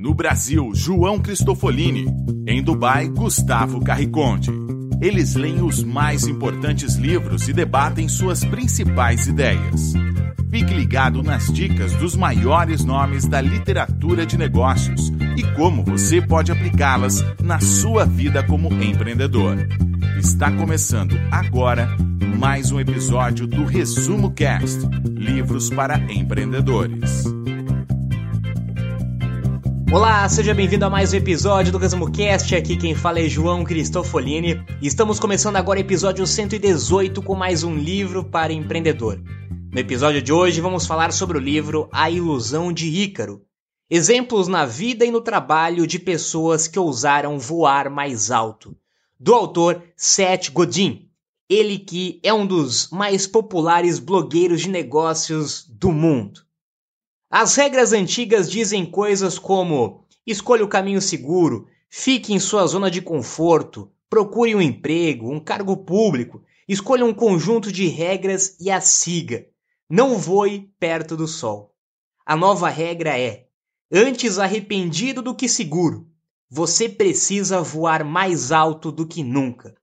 No Brasil, João Cristofolini. Em Dubai, Gustavo Carriconde. Eles leem os mais importantes livros e debatem suas principais ideias. Fique ligado nas dicas dos maiores nomes da literatura de negócios e como você pode aplicá-las na sua vida como empreendedor. Está começando agora mais um episódio do Resumo Cast Livros para Empreendedores. Olá, seja bem-vindo a mais um episódio do Resumo Cast. Aqui quem fala é João Cristofolini estamos começando agora o episódio 118 com mais um livro para empreendedor. No episódio de hoje vamos falar sobre o livro A Ilusão de Ícaro. Exemplos na vida e no trabalho de pessoas que ousaram voar mais alto. Do autor Seth Godin. Ele que é um dos mais populares blogueiros de negócios do mundo. As regras antigas dizem coisas como: escolha o caminho seguro, fique em sua zona de conforto, procure um emprego, um cargo público, escolha um conjunto de regras e a siga. Não voe perto do sol. A nova regra é: antes arrependido do que seguro, você precisa voar mais alto do que nunca.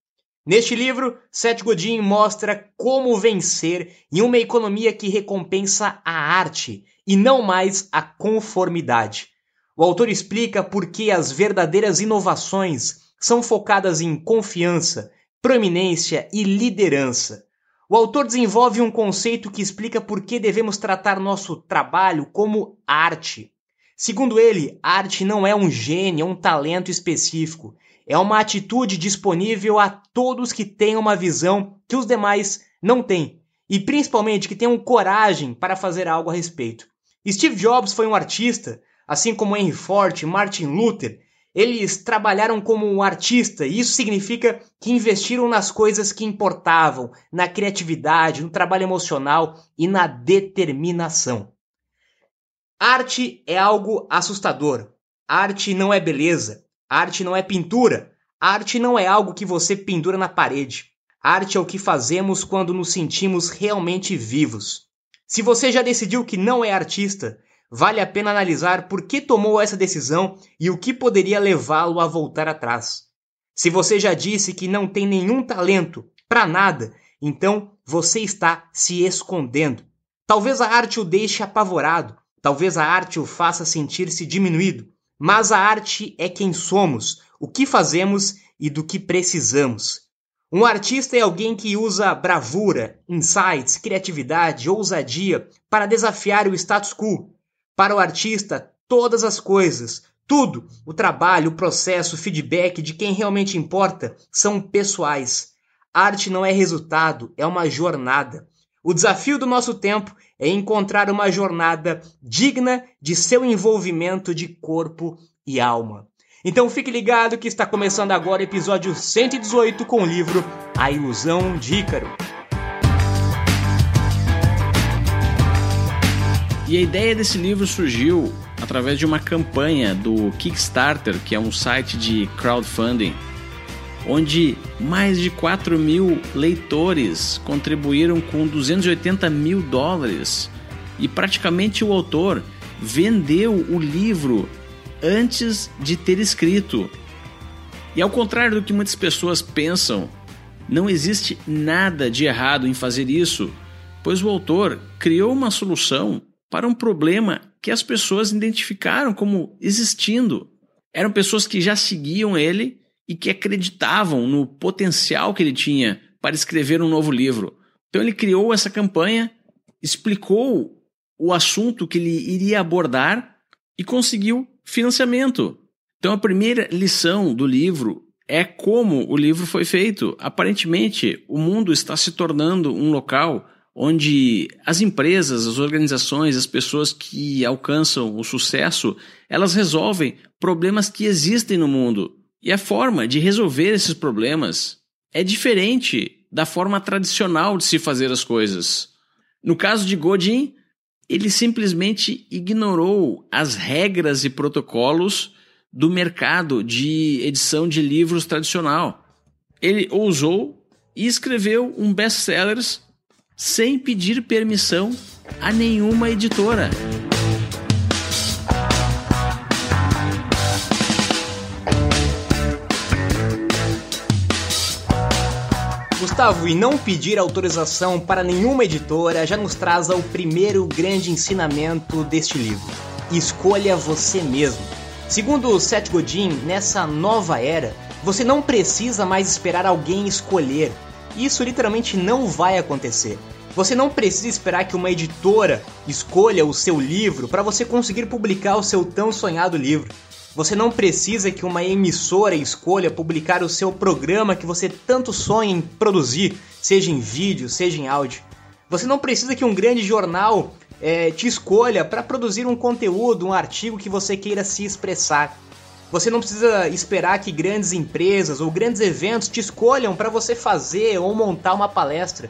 Neste livro, Seth Godin mostra como vencer em uma economia que recompensa a arte e não mais a conformidade. O autor explica por que as verdadeiras inovações são focadas em confiança, proeminência e liderança. O autor desenvolve um conceito que explica por que devemos tratar nosso trabalho como arte. Segundo ele, arte não é um gênio, é um talento específico. É uma atitude disponível a todos que têm uma visão que os demais não têm. E principalmente que tenham coragem para fazer algo a respeito. Steve Jobs foi um artista, assim como Henry Ford, Martin Luther, eles trabalharam como um artista e isso significa que investiram nas coisas que importavam, na criatividade, no trabalho emocional e na determinação. Arte é algo assustador. Arte não é beleza. Arte não é pintura. Arte não é algo que você pendura na parede. Arte é o que fazemos quando nos sentimos realmente vivos. Se você já decidiu que não é artista, vale a pena analisar por que tomou essa decisão e o que poderia levá-lo a voltar atrás. Se você já disse que não tem nenhum talento para nada, então você está se escondendo. Talvez a arte o deixe apavorado, talvez a arte o faça sentir-se diminuído, mas a arte é quem somos, o que fazemos e do que precisamos. Um artista é alguém que usa bravura, insights, criatividade, ousadia para desafiar o status quo, para o artista, todas as coisas, tudo, o trabalho, o processo, o feedback de quem realmente importa são pessoais. Arte não é resultado, é uma jornada. O desafio do nosso tempo é encontrar uma jornada digna de seu envolvimento de corpo e alma. Então fique ligado que está começando agora o episódio 118 com o livro A Ilusão de Ícaro. E a ideia desse livro surgiu através de uma campanha do Kickstarter, que é um site de crowdfunding, onde mais de 4 mil leitores contribuíram com 280 mil dólares e praticamente o autor vendeu o livro antes de ter escrito. E ao contrário do que muitas pessoas pensam, não existe nada de errado em fazer isso, pois o autor criou uma solução para um problema que as pessoas identificaram como existindo. Eram pessoas que já seguiam ele e que acreditavam no potencial que ele tinha para escrever um novo livro. Então ele criou essa campanha, explicou o assunto que ele iria abordar e conseguiu financiamento. Então a primeira lição do livro é como o livro foi feito. Aparentemente, o mundo está se tornando um local onde as empresas, as organizações, as pessoas que alcançam o sucesso, elas resolvem problemas que existem no mundo. E a forma de resolver esses problemas é diferente da forma tradicional de se fazer as coisas. No caso de Godin, ele simplesmente ignorou as regras e protocolos do mercado de edição de livros tradicional. Ele ousou e escreveu um best-sellers sem pedir permissão a nenhuma editora. Gustavo, e não pedir autorização para nenhuma editora já nos traz ao primeiro grande ensinamento deste livro. Escolha você mesmo. Segundo Seth Godin, nessa nova era, você não precisa mais esperar alguém escolher. Isso literalmente não vai acontecer. Você não precisa esperar que uma editora escolha o seu livro para você conseguir publicar o seu tão sonhado livro. Você não precisa que uma emissora escolha publicar o seu programa que você tanto sonha em produzir, seja em vídeo, seja em áudio. Você não precisa que um grande jornal é, te escolha para produzir um conteúdo, um artigo que você queira se expressar. Você não precisa esperar que grandes empresas ou grandes eventos te escolham para você fazer ou montar uma palestra.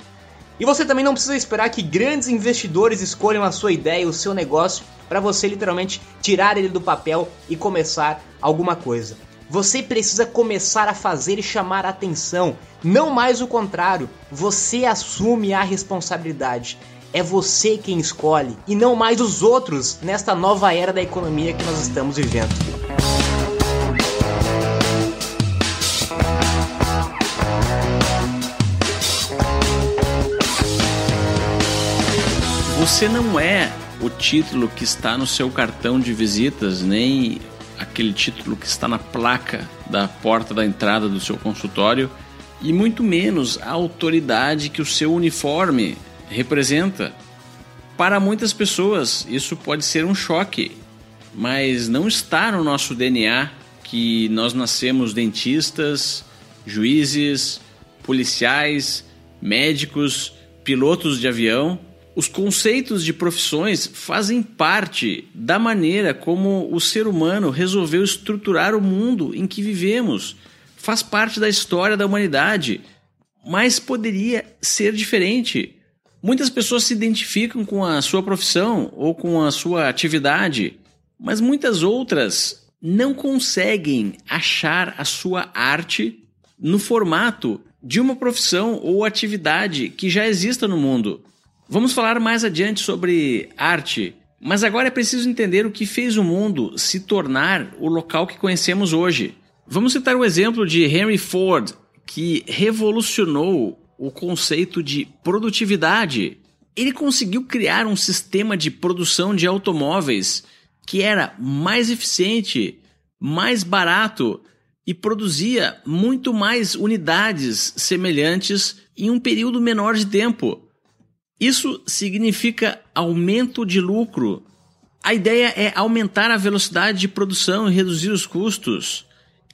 E você também não precisa esperar que grandes investidores escolham a sua ideia, o seu negócio, para você literalmente tirar ele do papel e começar alguma coisa. Você precisa começar a fazer e chamar a atenção, não mais o contrário. Você assume a responsabilidade. É você quem escolhe e não mais os outros nesta nova era da economia que nós estamos vivendo. Você não é o título que está no seu cartão de visitas, nem aquele título que está na placa da porta da entrada do seu consultório, e muito menos a autoridade que o seu uniforme representa. Para muitas pessoas, isso pode ser um choque, mas não está no nosso DNA que nós nascemos dentistas, juízes, policiais, médicos, pilotos de avião os conceitos de profissões fazem parte da maneira como o ser humano resolveu estruturar o mundo em que vivemos. Faz parte da história da humanidade, mas poderia ser diferente. Muitas pessoas se identificam com a sua profissão ou com a sua atividade, mas muitas outras não conseguem achar a sua arte no formato de uma profissão ou atividade que já exista no mundo. Vamos falar mais adiante sobre arte, mas agora é preciso entender o que fez o mundo se tornar o local que conhecemos hoje. Vamos citar o exemplo de Henry Ford, que revolucionou o conceito de produtividade. Ele conseguiu criar um sistema de produção de automóveis que era mais eficiente, mais barato e produzia muito mais unidades semelhantes em um período menor de tempo. Isso significa aumento de lucro. A ideia é aumentar a velocidade de produção e reduzir os custos.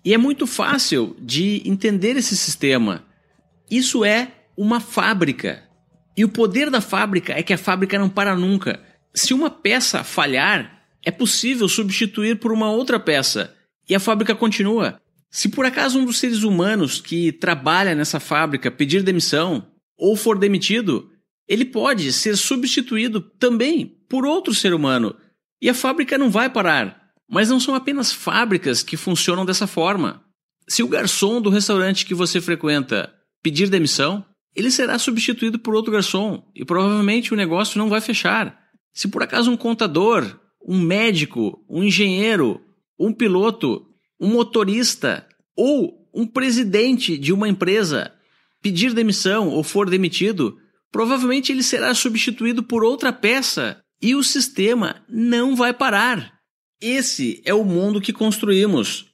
E é muito fácil de entender esse sistema. Isso é uma fábrica. E o poder da fábrica é que a fábrica não para nunca. Se uma peça falhar, é possível substituir por uma outra peça e a fábrica continua. Se por acaso um dos seres humanos que trabalha nessa fábrica pedir demissão ou for demitido, ele pode ser substituído também por outro ser humano. E a fábrica não vai parar. Mas não são apenas fábricas que funcionam dessa forma. Se o garçom do restaurante que você frequenta pedir demissão, ele será substituído por outro garçom e provavelmente o negócio não vai fechar. Se por acaso um contador, um médico, um engenheiro, um piloto, um motorista ou um presidente de uma empresa pedir demissão ou for demitido, provavelmente ele será substituído por outra peça e o sistema não vai parar. Esse é o mundo que construímos.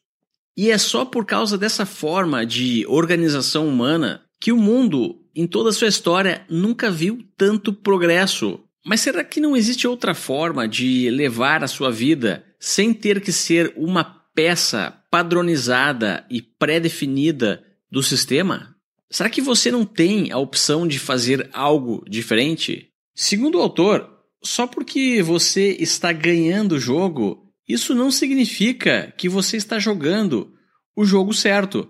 E é só por causa dessa forma de organização humana que o mundo, em toda a sua história, nunca viu tanto progresso. Mas será que não existe outra forma de levar a sua vida sem ter que ser uma peça padronizada e pré-definida do sistema? Será que você não tem a opção de fazer algo diferente? Segundo o autor, só porque você está ganhando o jogo, isso não significa que você está jogando o jogo certo.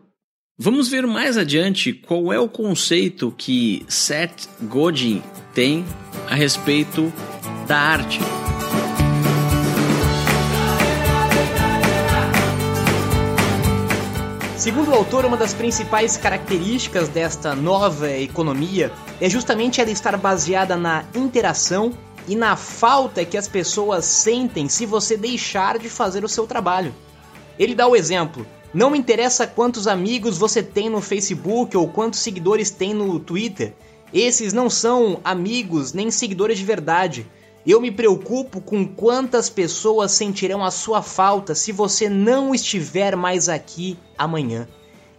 Vamos ver mais adiante qual é o conceito que Seth Godin tem a respeito da arte. Segundo o autor, uma das principais características desta nova economia é justamente ela estar baseada na interação e na falta que as pessoas sentem se você deixar de fazer o seu trabalho. Ele dá o exemplo: Não me interessa quantos amigos você tem no Facebook ou quantos seguidores tem no Twitter. Esses não são amigos nem seguidores de verdade. Eu me preocupo com quantas pessoas sentirão a sua falta se você não estiver mais aqui amanhã.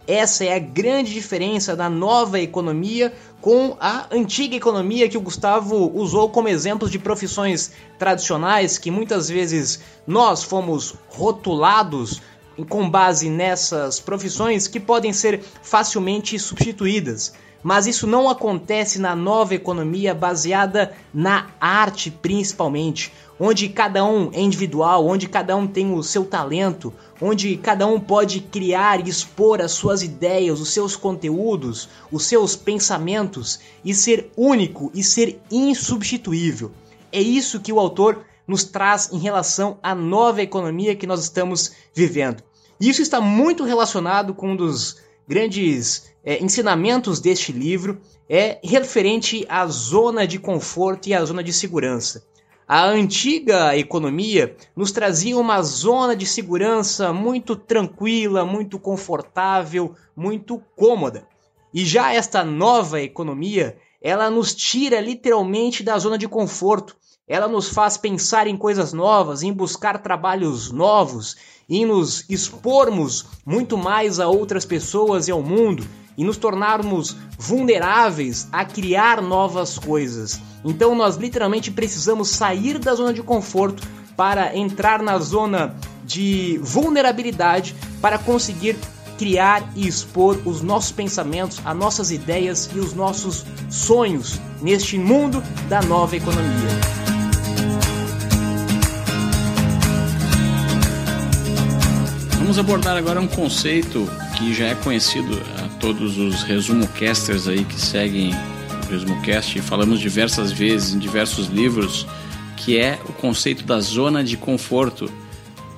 Essa é a grande diferença da nova economia com a antiga economia que o Gustavo usou como exemplos de profissões tradicionais que muitas vezes nós fomos rotulados com base nessas profissões que podem ser facilmente substituídas. Mas isso não acontece na nova economia baseada na arte principalmente, onde cada um é individual, onde cada um tem o seu talento, onde cada um pode criar e expor as suas ideias, os seus conteúdos, os seus pensamentos e ser único e ser insubstituível. É isso que o autor nos traz em relação à nova economia que nós estamos vivendo. Isso está muito relacionado com um dos grandes é, ensinamentos deste livro, é referente à zona de conforto e à zona de segurança. A antiga economia nos trazia uma zona de segurança muito tranquila, muito confortável, muito cômoda. E já esta nova economia, ela nos tira literalmente da zona de conforto. Ela nos faz pensar em coisas novas, em buscar trabalhos novos, em nos expormos muito mais a outras pessoas e ao mundo e nos tornarmos vulneráveis a criar novas coisas. Então nós literalmente precisamos sair da zona de conforto para entrar na zona de vulnerabilidade para conseguir criar e expor os nossos pensamentos, as nossas ideias e os nossos sonhos neste mundo da nova economia. Vamos abordar agora um conceito que já é conhecido a todos os resumo casters aí que seguem o resumo cast e falamos diversas vezes em diversos livros, que é o conceito da zona de conforto.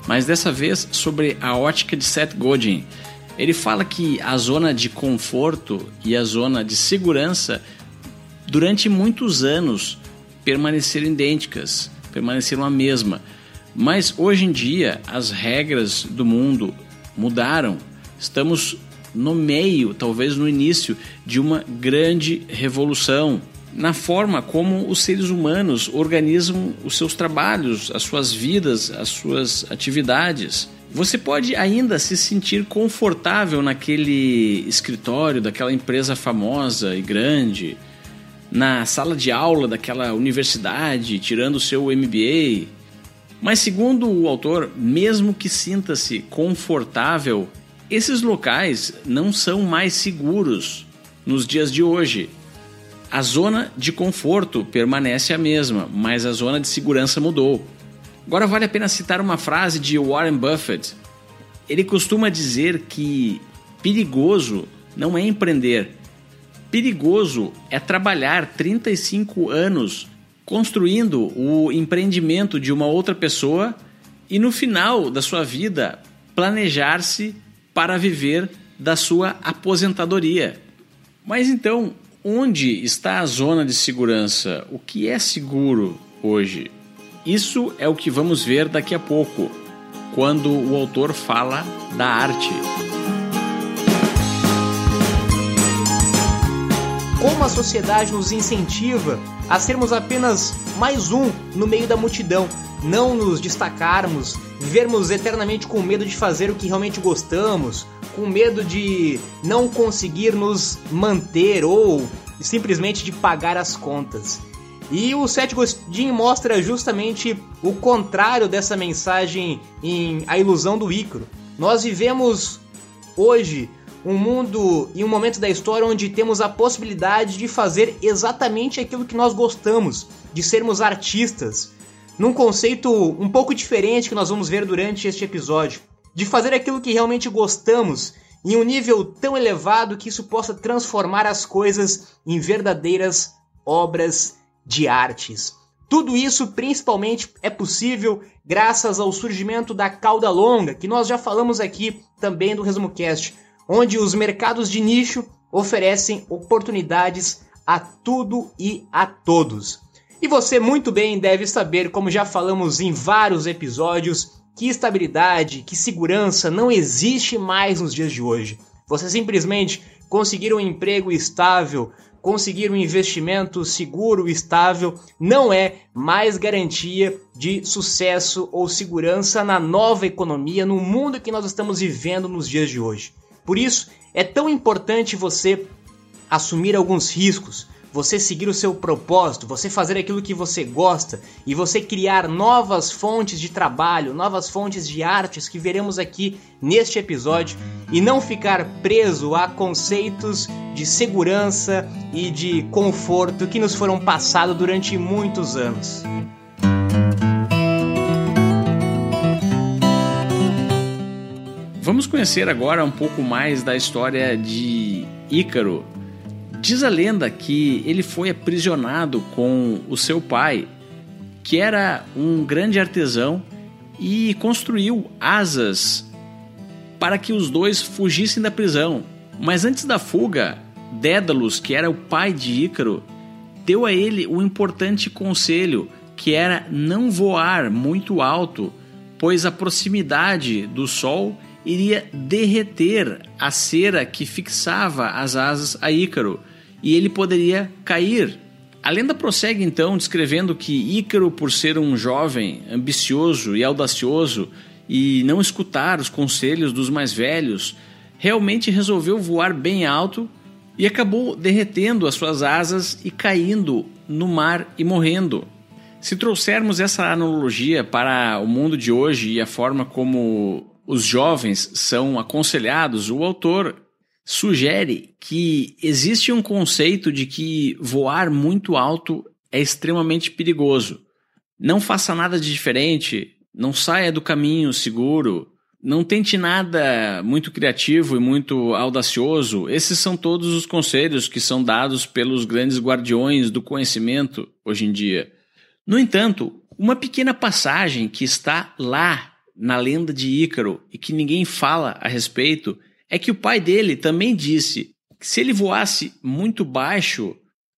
Mas dessa vez sobre a ótica de Seth Godin. Ele fala que a zona de conforto e a zona de segurança durante muitos anos permaneceram idênticas, permaneceram a mesma mas hoje em dia as regras do mundo mudaram. Estamos no meio, talvez no início, de uma grande revolução na forma como os seres humanos organizam os seus trabalhos, as suas vidas, as suas atividades. Você pode ainda se sentir confortável naquele escritório daquela empresa famosa e grande, na sala de aula daquela universidade, tirando o seu MBA, mas, segundo o autor, mesmo que sinta-se confortável, esses locais não são mais seguros nos dias de hoje. A zona de conforto permanece a mesma, mas a zona de segurança mudou. Agora vale a pena citar uma frase de Warren Buffett. Ele costuma dizer que perigoso não é empreender. Perigoso é trabalhar 35 anos construindo o empreendimento de uma outra pessoa e no final da sua vida planejar-se para viver da sua aposentadoria. Mas então, onde está a zona de segurança? O que é seguro hoje? Isso é o que vamos ver daqui a pouco, quando o autor fala da arte. Como a sociedade nos incentiva a sermos apenas mais um no meio da multidão, não nos destacarmos, vivermos eternamente com medo de fazer o que realmente gostamos, com medo de não conseguir nos manter ou simplesmente de pagar as contas. E o Seth Godin mostra justamente o contrário dessa mensagem em A Ilusão do Ícaro. Nós vivemos hoje um mundo e um momento da história onde temos a possibilidade de fazer exatamente aquilo que nós gostamos, de sermos artistas, num conceito um pouco diferente que nós vamos ver durante este episódio, de fazer aquilo que realmente gostamos em um nível tão elevado que isso possa transformar as coisas em verdadeiras obras de artes. Tudo isso principalmente é possível graças ao surgimento da cauda longa, que nós já falamos aqui também do Resumo Cast onde os mercados de nicho oferecem oportunidades a tudo e a todos. E você muito bem deve saber, como já falamos em vários episódios, que estabilidade, que segurança não existe mais nos dias de hoje. Você simplesmente conseguir um emprego estável, conseguir um investimento seguro, estável, não é mais garantia de sucesso ou segurança na nova economia, no mundo que nós estamos vivendo nos dias de hoje. Por isso, é tão importante você assumir alguns riscos, você seguir o seu propósito, você fazer aquilo que você gosta e você criar novas fontes de trabalho, novas fontes de artes que veremos aqui neste episódio e não ficar preso a conceitos de segurança e de conforto que nos foram passados durante muitos anos. Vamos conhecer agora um pouco mais da história de Ícaro, Diz a lenda que ele foi aprisionado com o seu pai, que era um grande artesão, e construiu asas para que os dois fugissem da prisão. Mas antes da fuga, Dédalus, que era o pai de Ícaro, deu a ele um importante conselho, que era não voar muito alto, pois a proximidade do sol iria derreter a cera que fixava as asas a Ícaro e ele poderia cair. A lenda prossegue então descrevendo que Ícaro, por ser um jovem ambicioso e audacioso e não escutar os conselhos dos mais velhos, realmente resolveu voar bem alto e acabou derretendo as suas asas e caindo no mar e morrendo. Se trouxermos essa analogia para o mundo de hoje e a forma como os jovens são aconselhados, o autor sugere que existe um conceito de que voar muito alto é extremamente perigoso. Não faça nada de diferente, não saia do caminho seguro, não tente nada muito criativo e muito audacioso. Esses são todos os conselhos que são dados pelos grandes guardiões do conhecimento hoje em dia. No entanto, uma pequena passagem que está lá na lenda de Ícaro e que ninguém fala a respeito é que o pai dele também disse que se ele voasse muito baixo,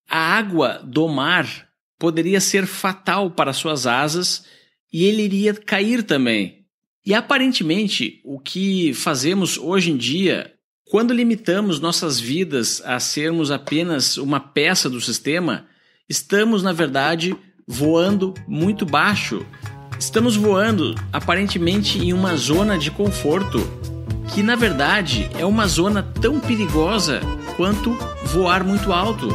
a água do mar poderia ser fatal para suas asas e ele iria cair também. E aparentemente, o que fazemos hoje em dia, quando limitamos nossas vidas a sermos apenas uma peça do sistema, estamos, na verdade, voando muito baixo. Estamos voando aparentemente em uma zona de conforto que na verdade é uma zona tão perigosa quanto voar muito alto.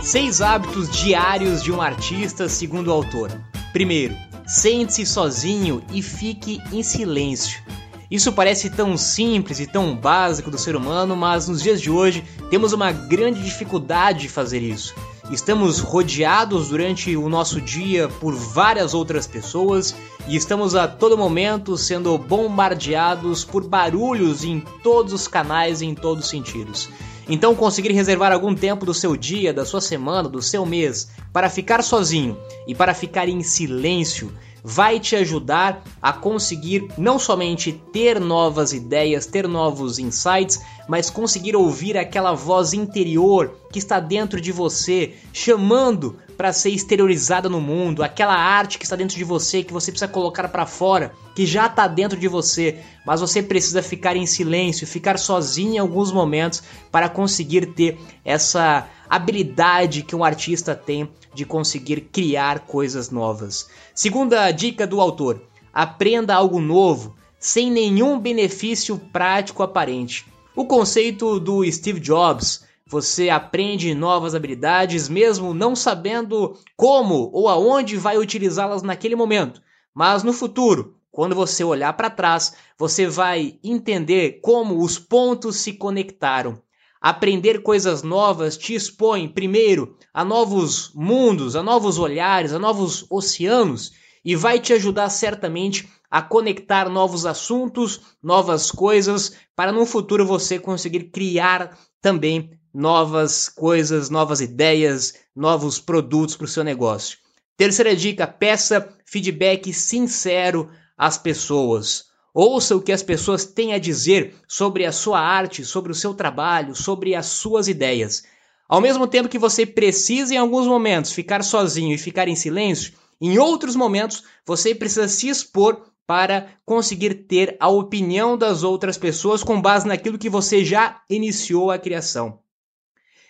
Seis hábitos diários de um artista, segundo o autor. Primeiro, sente-se sozinho e fique em silêncio. Isso parece tão simples e tão básico do ser humano, mas nos dias de hoje temos uma grande dificuldade de fazer isso. Estamos rodeados durante o nosso dia por várias outras pessoas e estamos a todo momento sendo bombardeados por barulhos em todos os canais e em todos os sentidos. Então, conseguir reservar algum tempo do seu dia, da sua semana, do seu mês para ficar sozinho e para ficar em silêncio vai te ajudar a conseguir não somente ter novas ideias, ter novos insights, mas conseguir ouvir aquela voz interior que está dentro de você, chamando para ser exteriorizada no mundo, aquela arte que está dentro de você, que você precisa colocar para fora, que já está dentro de você, mas você precisa ficar em silêncio, ficar sozinho em alguns momentos para conseguir ter essa habilidade que um artista tem de conseguir criar coisas novas. Segunda dica do autor: aprenda algo novo sem nenhum benefício prático aparente. O conceito do Steve Jobs, você aprende novas habilidades mesmo não sabendo como ou aonde vai utilizá-las naquele momento, mas no futuro, quando você olhar para trás, você vai entender como os pontos se conectaram. Aprender coisas novas te expõe, primeiro, a novos mundos, a novos olhares, a novos oceanos e vai te ajudar certamente a conectar novos assuntos, novas coisas, para no futuro você conseguir criar também novas coisas, novas ideias, novos produtos para o seu negócio. Terceira dica: peça feedback sincero às pessoas. Ouça o que as pessoas têm a dizer sobre a sua arte, sobre o seu trabalho, sobre as suas ideias. Ao mesmo tempo que você precisa, em alguns momentos, ficar sozinho e ficar em silêncio, em outros momentos você precisa se expor para conseguir ter a opinião das outras pessoas com base naquilo que você já iniciou a criação.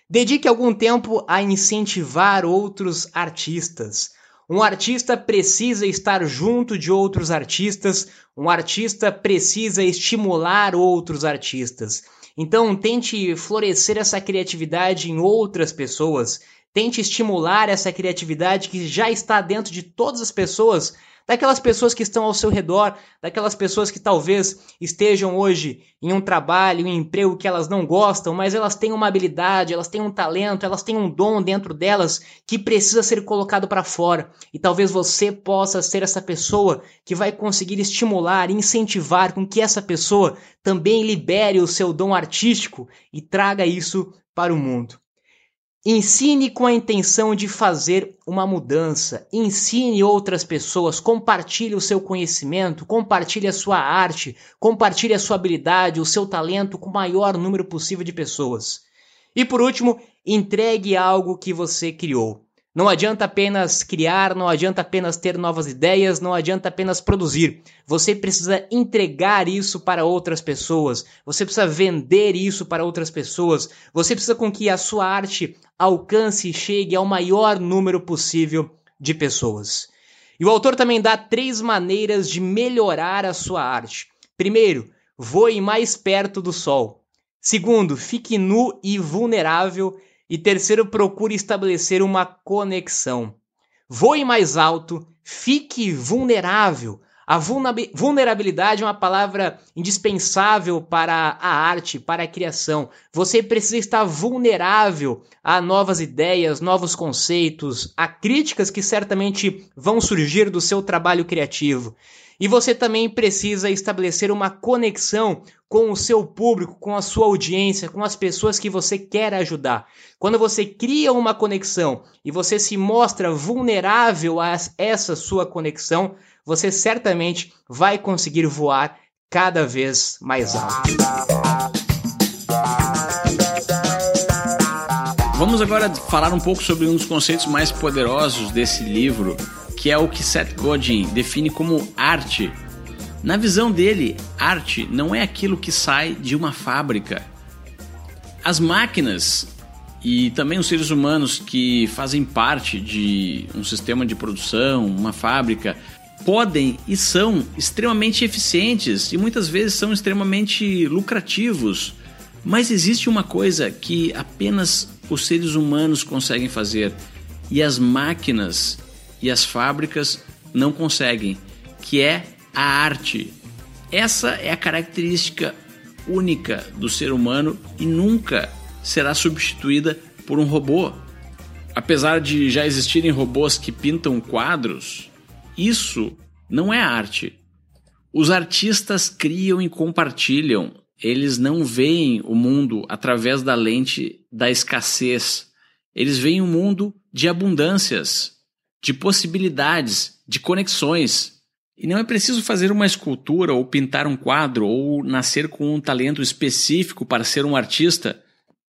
Dedique algum tempo a incentivar outros artistas. Um artista precisa estar junto de outros artistas, um artista precisa estimular outros artistas. Então, tente florescer essa criatividade em outras pessoas. Tente estimular essa criatividade que já está dentro de todas as pessoas, daquelas pessoas que estão ao seu redor, daquelas pessoas que talvez estejam hoje em um trabalho, em um emprego que elas não gostam, mas elas têm uma habilidade, elas têm um talento, elas têm um dom dentro delas que precisa ser colocado para fora. E talvez você possa ser essa pessoa que vai conseguir estimular, incentivar com que essa pessoa também libere o seu dom artístico e traga isso para o mundo. Ensine com a intenção de fazer uma mudança. Ensine outras pessoas, compartilhe o seu conhecimento, compartilhe a sua arte, compartilhe a sua habilidade, o seu talento com o maior número possível de pessoas. E por último, entregue algo que você criou. Não adianta apenas criar, não adianta apenas ter novas ideias, não adianta apenas produzir. Você precisa entregar isso para outras pessoas, você precisa vender isso para outras pessoas, você precisa com que a sua arte alcance e chegue ao maior número possível de pessoas. E o autor também dá três maneiras de melhorar a sua arte. Primeiro, voe mais perto do sol. Segundo, fique nu e vulnerável. E terceiro, procure estabelecer uma conexão. Voe mais alto, fique vulnerável. A vulnerabilidade é uma palavra indispensável para a arte, para a criação. Você precisa estar vulnerável a novas ideias, novos conceitos, a críticas que certamente vão surgir do seu trabalho criativo. E você também precisa estabelecer uma conexão com o seu público, com a sua audiência, com as pessoas que você quer ajudar. Quando você cria uma conexão e você se mostra vulnerável a essa sua conexão, você certamente vai conseguir voar cada vez mais alto. Vamos agora falar um pouco sobre um dos conceitos mais poderosos desse livro, que é o que Seth Godin define como arte. Na visão dele, arte não é aquilo que sai de uma fábrica. As máquinas e também os seres humanos que fazem parte de um sistema de produção, uma fábrica, podem e são extremamente eficientes e muitas vezes são extremamente lucrativos. Mas existe uma coisa que apenas os seres humanos conseguem fazer e as máquinas e as fábricas não conseguem, que é a arte. Essa é a característica única do ser humano e nunca será substituída por um robô. Apesar de já existirem robôs que pintam quadros, isso não é arte. Os artistas criam e compartilham, eles não veem o mundo através da lente da escassez. Eles veem o um mundo de abundâncias de possibilidades, de conexões. E não é preciso fazer uma escultura ou pintar um quadro ou nascer com um talento específico para ser um artista.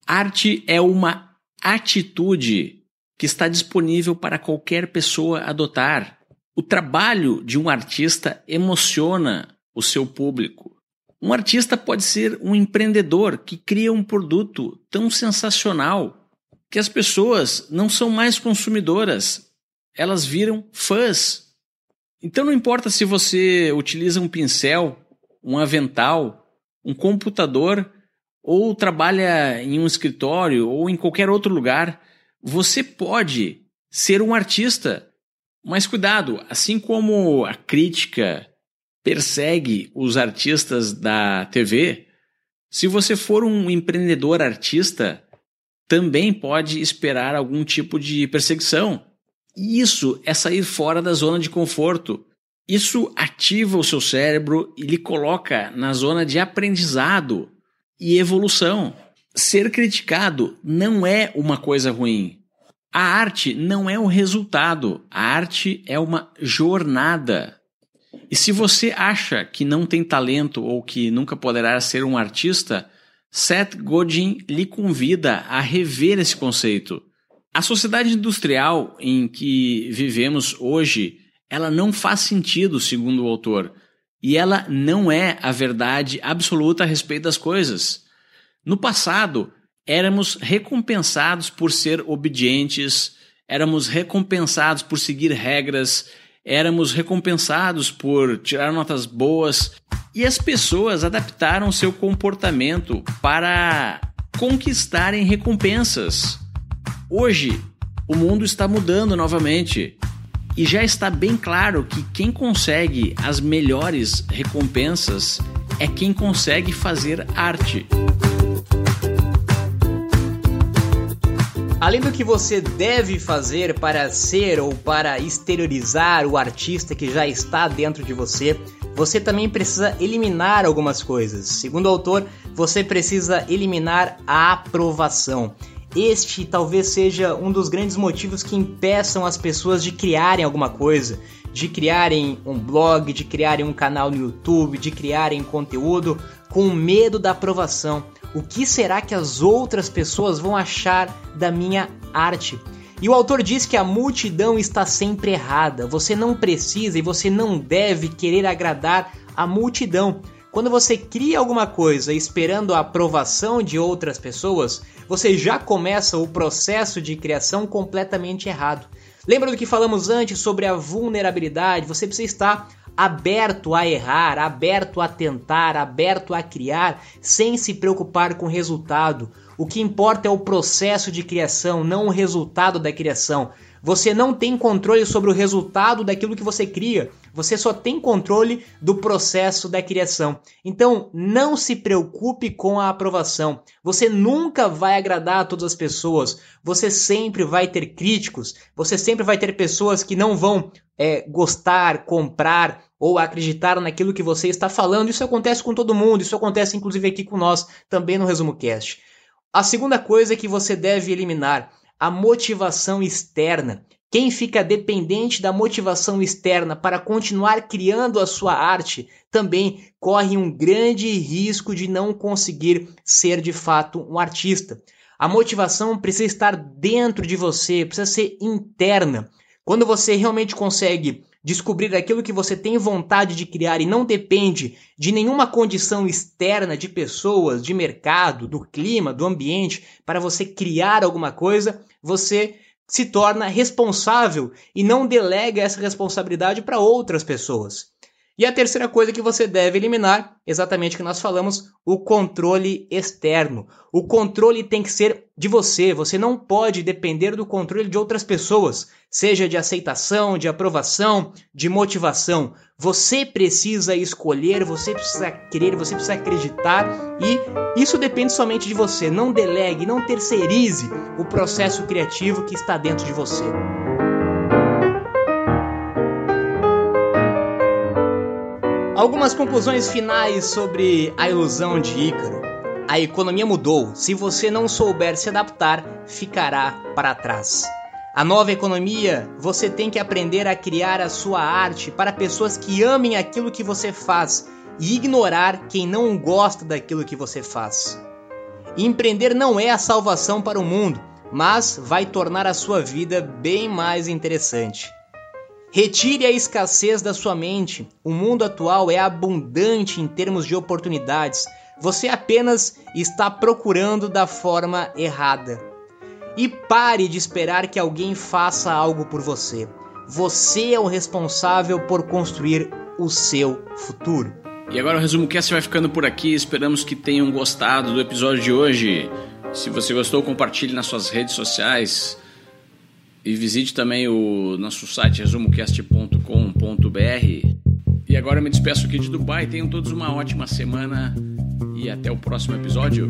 Arte é uma atitude que está disponível para qualquer pessoa adotar. O trabalho de um artista emociona o seu público. Um artista pode ser um empreendedor que cria um produto tão sensacional que as pessoas não são mais consumidoras, elas viram fãs. Então não importa se você utiliza um pincel, um avental, um computador ou trabalha em um escritório ou em qualquer outro lugar, você pode ser um artista. Mas cuidado, assim como a crítica persegue os artistas da TV, se você for um empreendedor artista, também pode esperar algum tipo de perseguição. Isso é sair fora da zona de conforto. Isso ativa o seu cérebro e lhe coloca na zona de aprendizado e evolução. Ser criticado não é uma coisa ruim. A arte não é o resultado, a arte é uma jornada. E se você acha que não tem talento ou que nunca poderá ser um artista, Seth Godin lhe convida a rever esse conceito. A sociedade industrial em que vivemos hoje, ela não faz sentido, segundo o autor, e ela não é a verdade absoluta a respeito das coisas. No passado, éramos recompensados por ser obedientes, éramos recompensados por seguir regras, éramos recompensados por tirar notas boas e as pessoas adaptaram seu comportamento para conquistarem recompensas. Hoje, o mundo está mudando novamente e já está bem claro que quem consegue as melhores recompensas é quem consegue fazer arte. Além do que você deve fazer para ser ou para exteriorizar o artista que já está dentro de você, você também precisa eliminar algumas coisas. Segundo o autor, você precisa eliminar a aprovação. Este talvez seja um dos grandes motivos que impeçam as pessoas de criarem alguma coisa, de criarem um blog, de criarem um canal no YouTube, de criarem conteúdo com medo da aprovação. O que será que as outras pessoas vão achar da minha arte? E o autor diz que a multidão está sempre errada. Você não precisa e você não deve querer agradar a multidão. Quando você cria alguma coisa esperando a aprovação de outras pessoas, você já começa o processo de criação completamente errado. Lembra do que falamos antes sobre a vulnerabilidade? Você precisa estar aberto a errar, aberto a tentar, aberto a criar, sem se preocupar com o resultado. O que importa é o processo de criação, não o resultado da criação. Você não tem controle sobre o resultado daquilo que você cria. Você só tem controle do processo da criação. Então, não se preocupe com a aprovação. Você nunca vai agradar a todas as pessoas. Você sempre vai ter críticos. Você sempre vai ter pessoas que não vão é, gostar, comprar ou acreditar naquilo que você está falando. Isso acontece com todo mundo. Isso acontece inclusive aqui com nós, também no Resumo Cast. A segunda coisa que você deve eliminar a motivação externa. Quem fica dependente da motivação externa para continuar criando a sua arte também corre um grande risco de não conseguir ser de fato um artista. A motivação precisa estar dentro de você, precisa ser interna. Quando você realmente consegue descobrir aquilo que você tem vontade de criar e não depende de nenhuma condição externa de pessoas, de mercado, do clima, do ambiente para você criar alguma coisa, você se torna responsável e não delega essa responsabilidade para outras pessoas. E a terceira coisa que você deve eliminar, exatamente o que nós falamos, o controle externo. O controle tem que ser de você, você não pode depender do controle de outras pessoas, seja de aceitação, de aprovação, de motivação. Você precisa escolher, você precisa querer, você precisa acreditar e isso depende somente de você. Não delegue, não terceirize o processo criativo que está dentro de você. Algumas conclusões finais sobre a ilusão de Ícaro. A economia mudou. Se você não souber se adaptar, ficará para trás. A nova economia, você tem que aprender a criar a sua arte para pessoas que amem aquilo que você faz e ignorar quem não gosta daquilo que você faz. Empreender não é a salvação para o mundo, mas vai tornar a sua vida bem mais interessante. Retire a escassez da sua mente. O mundo atual é abundante em termos de oportunidades. Você apenas está procurando da forma errada. E pare de esperar que alguém faça algo por você. Você é o responsável por construir o seu futuro. E agora o resumo cast vai ficando por aqui. Esperamos que tenham gostado do episódio de hoje. Se você gostou, compartilhe nas suas redes sociais. E visite também o nosso site resumocast.com.br. E agora eu me despeço aqui de Dubai. Tenham todos uma ótima semana e até o próximo episódio.